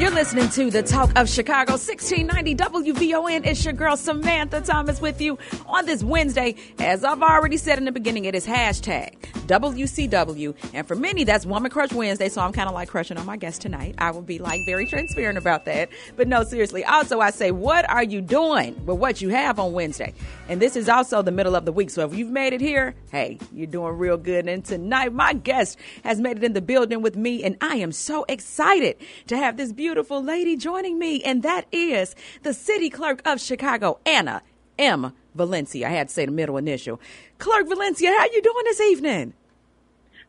You're listening to the Talk of Chicago 1690 WVON. It's your girl Samantha Thomas with you on this Wednesday. As I've already said in the beginning, it is hashtag WCW. And for many, that's Woman Crush Wednesday. So I'm kind of like crushing on my guest tonight. I will be like very transparent about that. But no, seriously. Also, I say, what are you doing with what you have on Wednesday? And this is also the middle of the week. So if you've made it here, hey, you're doing real good. And tonight, my guest has made it in the building with me. And I am so excited to have this beautiful lady joining me, and that is the city clerk of Chicago, Anna M. Valencia. I had to say the middle initial. Clerk Valencia, how you doing this evening?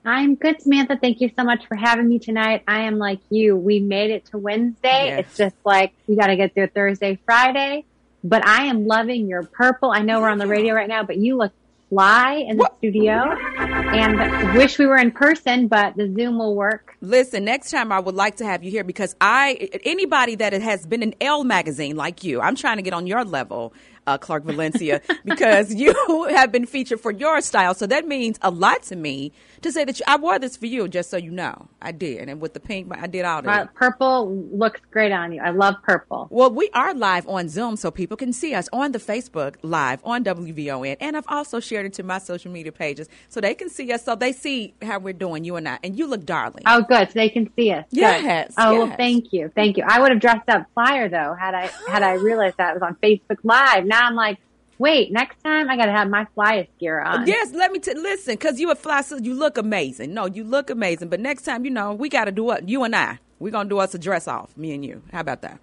I'm good, Samantha. Thank you so much for having me tonight. I am like you. We made it to Wednesday. Yes. It's just like we got to get through Thursday, Friday. But I am loving your purple. I know we're on the radio right now, but you look fly in the what? studio and wish we were in person, but the Zoom will work. Listen, next time I would like to have you here because I, anybody that has been in Elle magazine like you, I'm trying to get on your level uh, Clerk Valencia, because you have been featured for your style. So that means a lot to me to say that you, I wore this for you, just so you know. I did. And with the pink, I did all of uh, Purple looks great on you. I love purple. Well, we are live on Zoom so people can see us on the Facebook Live on WVON. And I've also shared it to my social media pages so they can see us, so they see how we're doing, you and I. And you look darling. Oh, good. So they can see us. Yes. Good. Oh, yes. well, thank you. Thank you. I would have dressed up flyer, though, had I, had I realized that was on Facebook Live now I'm like, wait, next time I got to have my flyest gear on. Yes, let me t- listen, because you a fly, so you look amazing. No, you look amazing. But next time, you know, we got to do what you and I. We're gonna do us a dress off, me and you. How about that?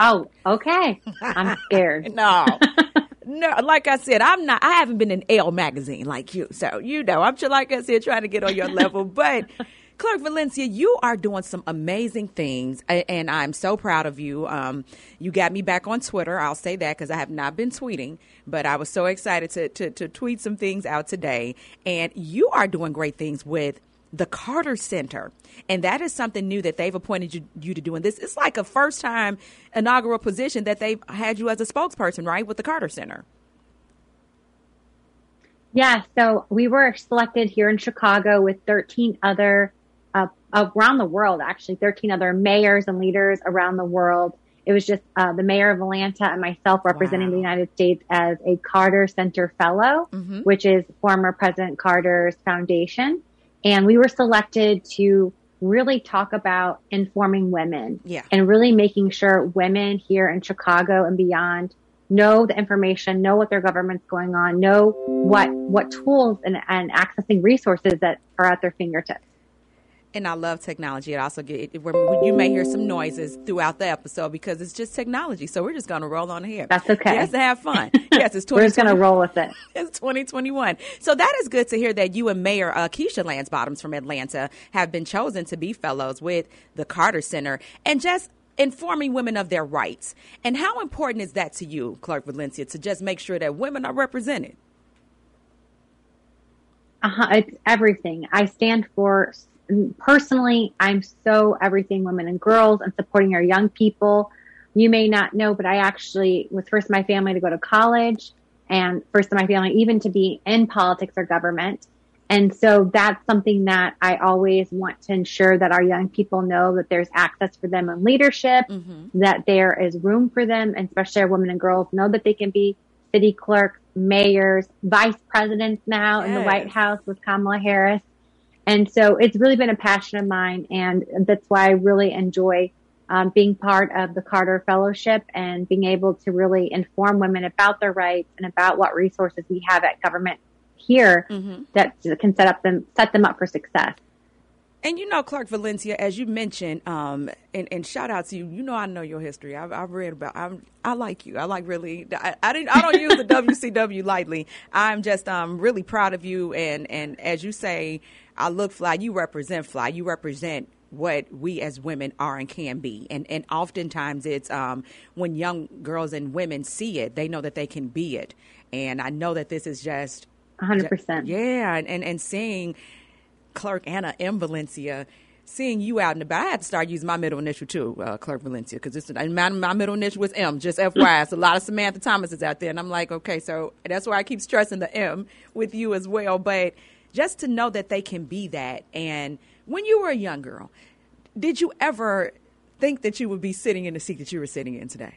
Oh, okay. I'm scared. no. No, like I said, I'm not. I haven't been in Elle magazine like you, so you know, I'm just like I said, trying to get on your level. But Clerk Valencia, you are doing some amazing things, and I'm so proud of you. Um, you got me back on Twitter. I'll say that because I have not been tweeting, but I was so excited to, to, to tweet some things out today. And you are doing great things with the Carter Center. And that is something new that they've appointed you, you to do. And this is like a first time inaugural position that they've had you as a spokesperson, right, with the Carter Center. Yeah, so we were selected here in Chicago with 13 other around the world, actually, 13 other mayors and leaders around the world. It was just uh, the mayor of Atlanta and myself representing wow. the United States as a Carter Center Fellow, mm-hmm. which is former President Carter's foundation. And we were selected to really talk about informing women yeah. and really making sure women here in Chicago and beyond know the information, know what their government's going on, know what, what tools and, and accessing resources that are at their fingertips and I love technology. It also get you may hear some noises throughout the episode because it's just technology. So we're just going to roll on here. That's okay. Yes, to have fun. yes, it's we're just going to roll with it. It's 2021. So that is good to hear that you and Mayor uh, Keisha Lance Bottoms from Atlanta have been chosen to be fellows with the Carter Center and just informing women of their rights. And how important is that to you, Clerk Valencia, to just make sure that women are represented? Uh-huh, it's everything. I stand for personally, I'm so everything women and girls and supporting our young people. You may not know, but I actually was first in my family to go to college and first in my family even to be in politics or government. And so that's something that I always want to ensure that our young people know that there's access for them in leadership, mm-hmm. that there is room for them, and especially our women and girls know that they can be city clerks, mayors, vice presidents now yes. in the White House with Kamala Harris. And so it's really been a passion of mine. And that's why I really enjoy um, being part of the Carter Fellowship and being able to really inform women about their rights and about what resources we have at government here mm-hmm. that can set up them set them up for success. And you know, Clerk Valencia, as you mentioned, um, and, and, shout out to you. You know, I know your history. I've, I've read about. I'm, I like you. I like really. I, I didn't. I don't use the WCW lightly. I'm just um, really proud of you. And and as you say, I look fly. You represent fly. You represent what we as women are and can be. And and oftentimes it's um, when young girls and women see it, they know that they can be it. And I know that this is just 100%. Yeah, and, and, and seeing Clerk Anna M. Valencia seeing you out and about. I had to start using my middle initial too, uh, Clerk Valencia, because my, my middle initial was M, just FYI. It's a lot of Samantha Thomases out there. And I'm like, okay, so that's why I keep stressing the M with you as well. But just to know that they can be that. And when you were a young girl, did you ever think that you would be sitting in the seat that you were sitting in today?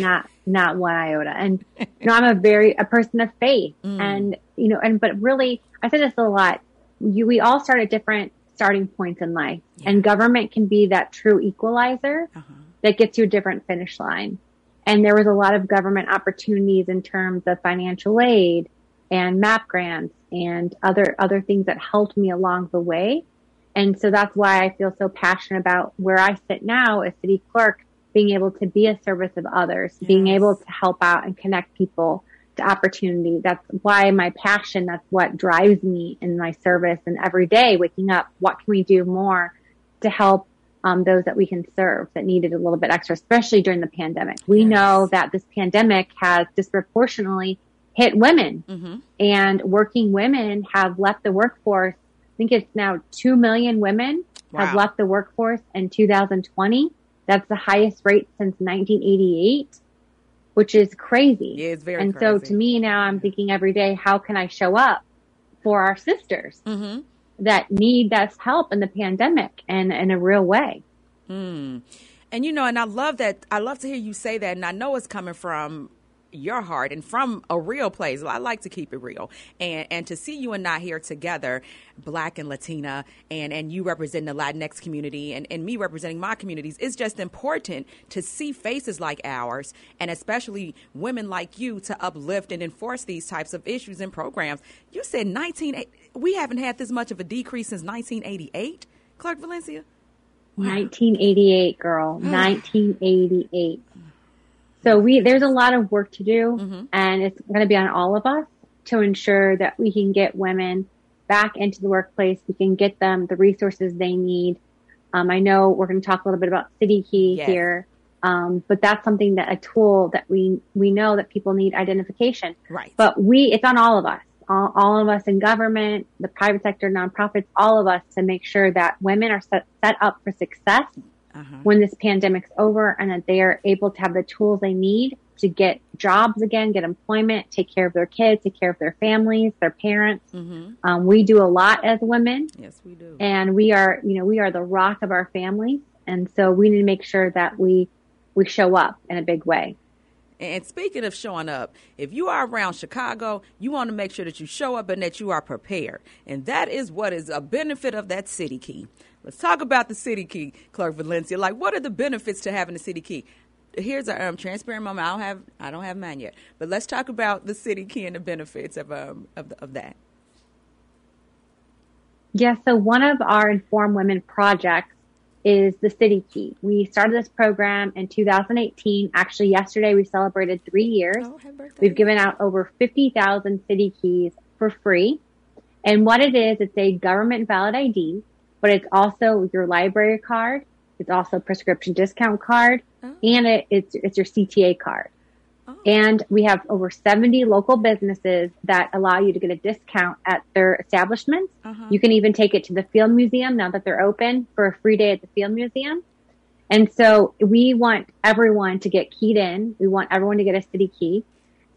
Not not one iota. And you know, I'm a very a person of faith, mm. and you know, and but really, I say this a lot. You, we all start at different starting points in life, yeah. and government can be that true equalizer uh-huh. that gets you a different finish line. And there was a lot of government opportunities in terms of financial aid and MAP grants and other other things that helped me along the way. And so that's why I feel so passionate about where I sit now as city clerk being able to be a service of others, yes. being able to help out and connect people to opportunity. That's why my passion, that's what drives me in my service and every day waking up, what can we do more to help um, those that we can serve that needed a little bit extra, especially during the pandemic. We yes. know that this pandemic has disproportionately hit women mm-hmm. and working women have left the workforce. I think it's now 2 million women wow. have left the workforce in 2020 that's the highest rate since 1988, which is crazy. Yeah, it's very And crazy. so to me now, I'm thinking every day, how can I show up for our sisters mm-hmm. that need that help in the pandemic and in a real way? Mm. And you know, and I love that. I love to hear you say that, and I know it's coming from your heart and from a real place. I like to keep it real. And and to see you and I here together, black and Latina, and, and you representing the Latinx community and, and me representing my communities, it's just important to see faces like ours and especially women like you to uplift and enforce these types of issues and programs. You said 19 we haven't had this much of a decrease since 1988, Clerk Valencia. Wow. 1988, girl. 1988. So we, there's a lot of work to do mm-hmm. and it's going to be on all of us to ensure that we can get women back into the workplace. We can get them the resources they need. Um, I know we're going to talk a little bit about City Key yes. here. Um, but that's something that a tool that we, we know that people need identification. Right. But we, it's on all of us, all, all of us in government, the private sector, nonprofits, all of us to make sure that women are set, set up for success uh-huh. when this pandemic's over and that they are able to have the tools they need to get jobs again, get employment, take care of their kids, take care of their families, their parents. Mm-hmm. Um, we do a lot as women. Yes, we do. And we are, you know, we are the rock of our families. And so we need to make sure that we, we show up in a big way. And speaking of showing up, if you are around Chicago, you want to make sure that you show up and that you are prepared. And that is what is a benefit of that city key. Let's talk about the city key, Clerk Valencia. Like, what are the benefits to having the city key? Here's a um, transparent moment. I don't have I don't have mine yet, but let's talk about the city key and the benefits of um, of, the, of that. Yeah, so one of our Inform Women projects is the City Key. We started this program in 2018. Actually, yesterday we celebrated three years. Oh, We've given out over 50,000 City Keys for free. And what it is, it's a government valid ID but it's also your library card. It's also a prescription discount card oh. and it, it's, it's your CTA card. Oh. And we have over 70 local businesses that allow you to get a discount at their establishments. Uh-huh. You can even take it to the Field Museum now that they're open for a free day at the Field Museum. And so we want everyone to get keyed in. We want everyone to get a city key.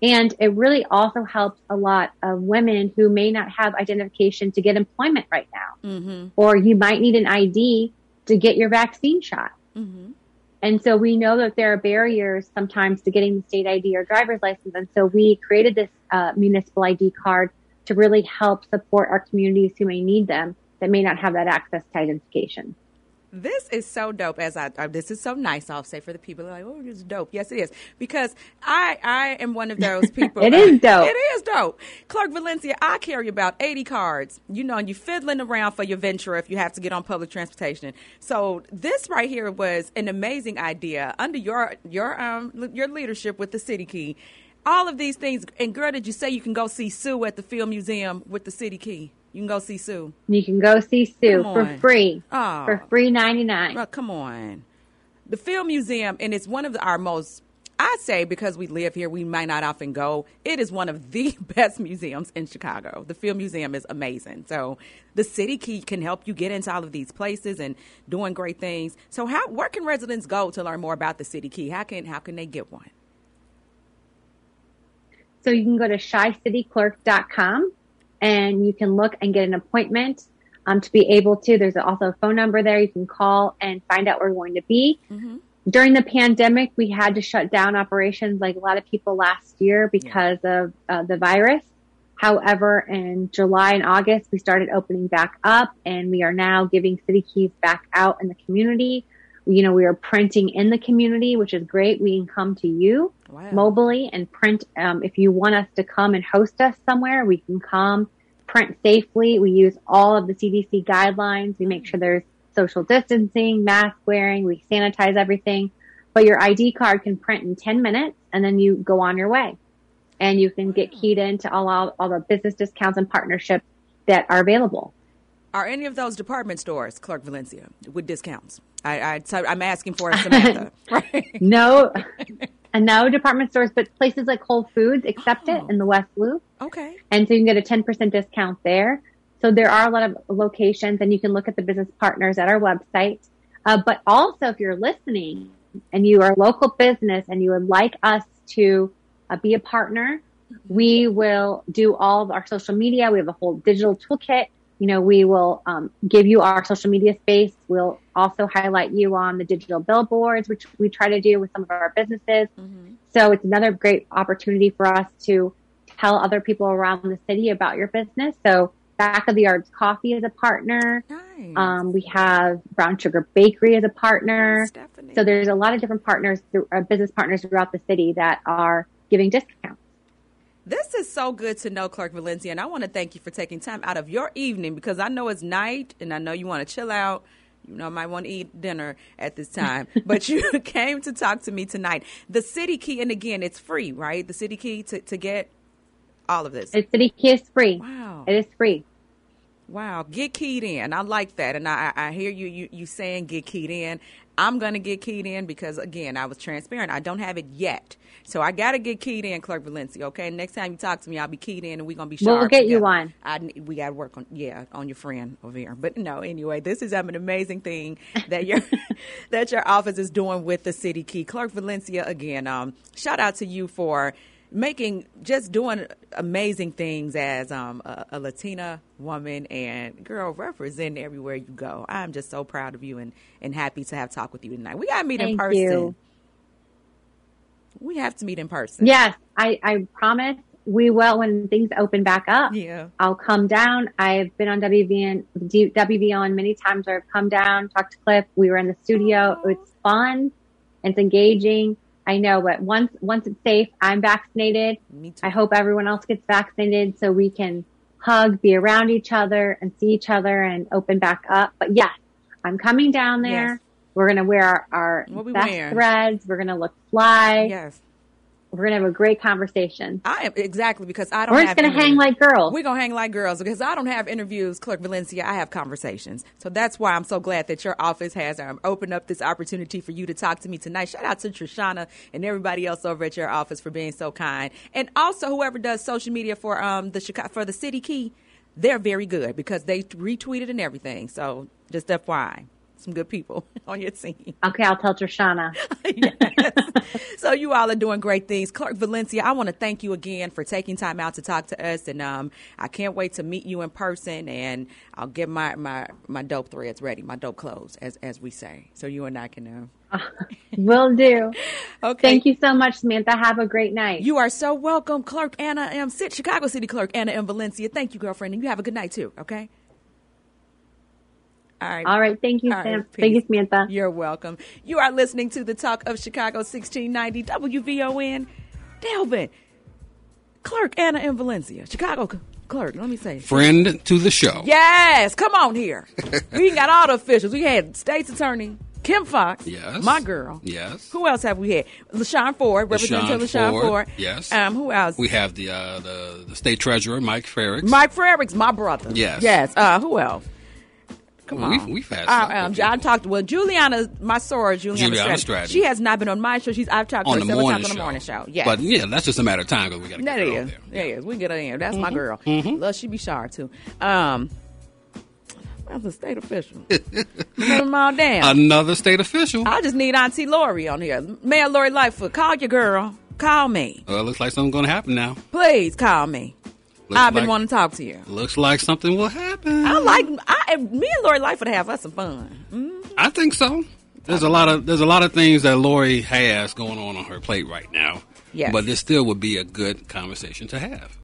And it really also helps a lot of women who may not have identification to get employment right now. Mm-hmm. Or you might need an ID to get your vaccine shot. Mm-hmm. And so we know that there are barriers sometimes to getting the state ID or driver's license. And so we created this uh, municipal ID card to really help support our communities who may need them that may not have that access to identification. This is so dope. As I, uh, this is so nice. I'll say for the people like, oh, this is dope. Yes, it is because I, I am one of those people. it is dope. It is dope. Clerk Valencia, I carry about eighty cards. You know, and you fiddling around for your venture if you have to get on public transportation. So this right here was an amazing idea under your your um your leadership with the City Key. All of these things, and girl, did you say you can go see Sue at the Field Museum with the City Key? You can go see Sue. You can go see Sue ah. for free. Oh. For free ninety nine. Oh, come on. The Field Museum, and it's one of the, our most I say because we live here, we might not often go. It is one of the best museums in Chicago. The Field Museum is amazing. So the City Key can help you get into all of these places and doing great things. So how where can residents go to learn more about the City Key? How can how can they get one? So you can go to chicityclerk.com and you can look and get an appointment. um, to be able to. There's also a phone number there you can call and find out where we're going to be. Mm-hmm. During the pandemic, we had to shut down operations like a lot of people last year because of uh, the virus. However, in July and August, we started opening back up and we are now giving city keys back out in the community. You know, we are printing in the community, which is great. We can come to you Wow. mobily and print. Um, if you want us to come and host us somewhere, we can come print safely. We use all of the CDC guidelines. We make sure there's social distancing, mask wearing. We sanitize everything. But your ID card can print in 10 minutes and then you go on your way. And you can get keyed into all, all, all the business discounts and partnerships that are available. Are any of those department stores, Clerk Valencia, with discounts? I, I so I'm asking for Samantha. right. No, and no department stores, but places like Whole Foods accept it Oh. in the West Loop. Okay. And so you can get a 10% discount there. So there are a lot of locations and you can look at the business partners at our website. Uh, but also if you're listening and you are a local business and you would like us to uh, be a partner, we will do all of our social media. We have a whole digital toolkit. You know, we will um, give you our social media space. We'll also highlight you on the digital billboards, which we try to do with some of our businesses. So it's another great opportunity for us to tell other people around the city about your business. So Back of the Yards Coffee is a partner. Nice. Um, we have Brown Sugar Bakery as a partner. Stephanie. So there's a lot of different partners, uh, business partners throughout the city that are giving discounts. This is so good to know, Clerk Valencia, and I want to thank you for taking time out of your evening because I know it's night and I know you want to chill out. You know, I might want to eat dinner at this time, but you came to talk to me tonight. The city key, and again, it's free, right? The city key to, to get all of this. It's City Key is free. Wow. It is free. Wow, get keyed in. I like that, and I, I hear you, you you saying get keyed in. I'm gonna get keyed in because again, I was transparent. I don't have it yet, so I gotta get keyed in, Clerk Valencia. Okay, next time you talk to me, I'll be keyed in, and we're gonna be. We'll sharp get you together. one. I we gotta work on yeah on your friend over here. But no, anyway, this is um, an amazing thing that your that your office is doing with the city key, Clerk Valencia. Again, um, shout out to you for making just doing amazing things as um, a, a Latina woman and girl representing everywhere you go. I'm just so proud of you and, and happy to have talked with you tonight. We got to meet in person. you. We have to meet in person. Yes, I, I promise we will when things open back up. Yeah. I'll come down. I've been on WVN, WVON many times where I've come down, talked to Cliff. We were in the studio. It's fun. It's engaging. I know, but once, once it's safe, I'm vaccinated. Me too. I hope everyone else gets vaccinated so we can hug, be around each other and see each other and open back up. But yes, I'm coming down there. Yes. We're going to wear our, our best wearing? threads. We're going to look fly. Yes. We're going to have a great conversation. I am exactly because I don't. We're have just going to hang like girls. We're gonna hang like girls because I don't have interviews, Clerk Valencia. I have conversations, so that's why I'm so glad that your office has um, opened up this opportunity for you to talk to me tonight. Shout out to Trishana and everybody else over at your office for being so kind, and also whoever does social media for um the Chicago for the City Key, they're very good because they retweeted and everything. So just FYI, some good people on your team. Okay, I'll tell Trishana. So you all are doing great things. Clerk Valencia, I want to thank you again for taking time out to talk to us. And um, I can't wait to meet you in person. And I'll get my, my, my dope threads ready, my dope clothes, as, as we say. So you and I can. Uh, Will do. okay. Thank you so much, Samantha. Have a great night. You are so welcome, Clerk Anna M. Sit, Chicago City Clerk Anna M. Valencia. Thank you, girlfriend. And you have a good night, too, okay? All right. All right. Thank you, All right, Sam. Thank you. Samantha. You're welcome. You are listening to the Talk of Chicago 1690 WVON. Delvin, Clerk Anna in Valencia. Chicago c- clerk, let me say. Friend to the show. Yes, come on here. we got all the officials. We had state's attorney Kim Foxx. Yes. My girl. Yes. Who else have we had? LaShawn Ford, Representative LaShawn Ford, Ford. yes. Um, who else? We have the uh, the, the state treasurer, Mike Frerichs. Mike Frerichs, my brother. Yes. Yes. Uh, who else? Come Well, on. we've- we've had Uh, um, people. I talked. Well, Juliana, my soror, Juliana, Juliana Stratton. She has not been on my show. She's I've talked to on her several times on the morning show. Yes. But yeah, that's just a matter of time because we got to get that her is. there. Yeah, yes. We get her in. That's my girl. Mm-hmm. Love she be sharp too. Um, that's a state official. Put them all down. Another state official. I just need Auntie Lori on here. Mayor Lori Lightfoot, call your girl. Call me. Well, it looks like something's going to happen now. Please call me. Looks I've been like- wanting to talk to you. Looks like something will happen. I like I, me and Lori Lightfoot have us some fun. Mm. I think so. There's a lot of there's a lot of things that Lori has going on on her plate right now. Yes. But this still would be a good conversation to have.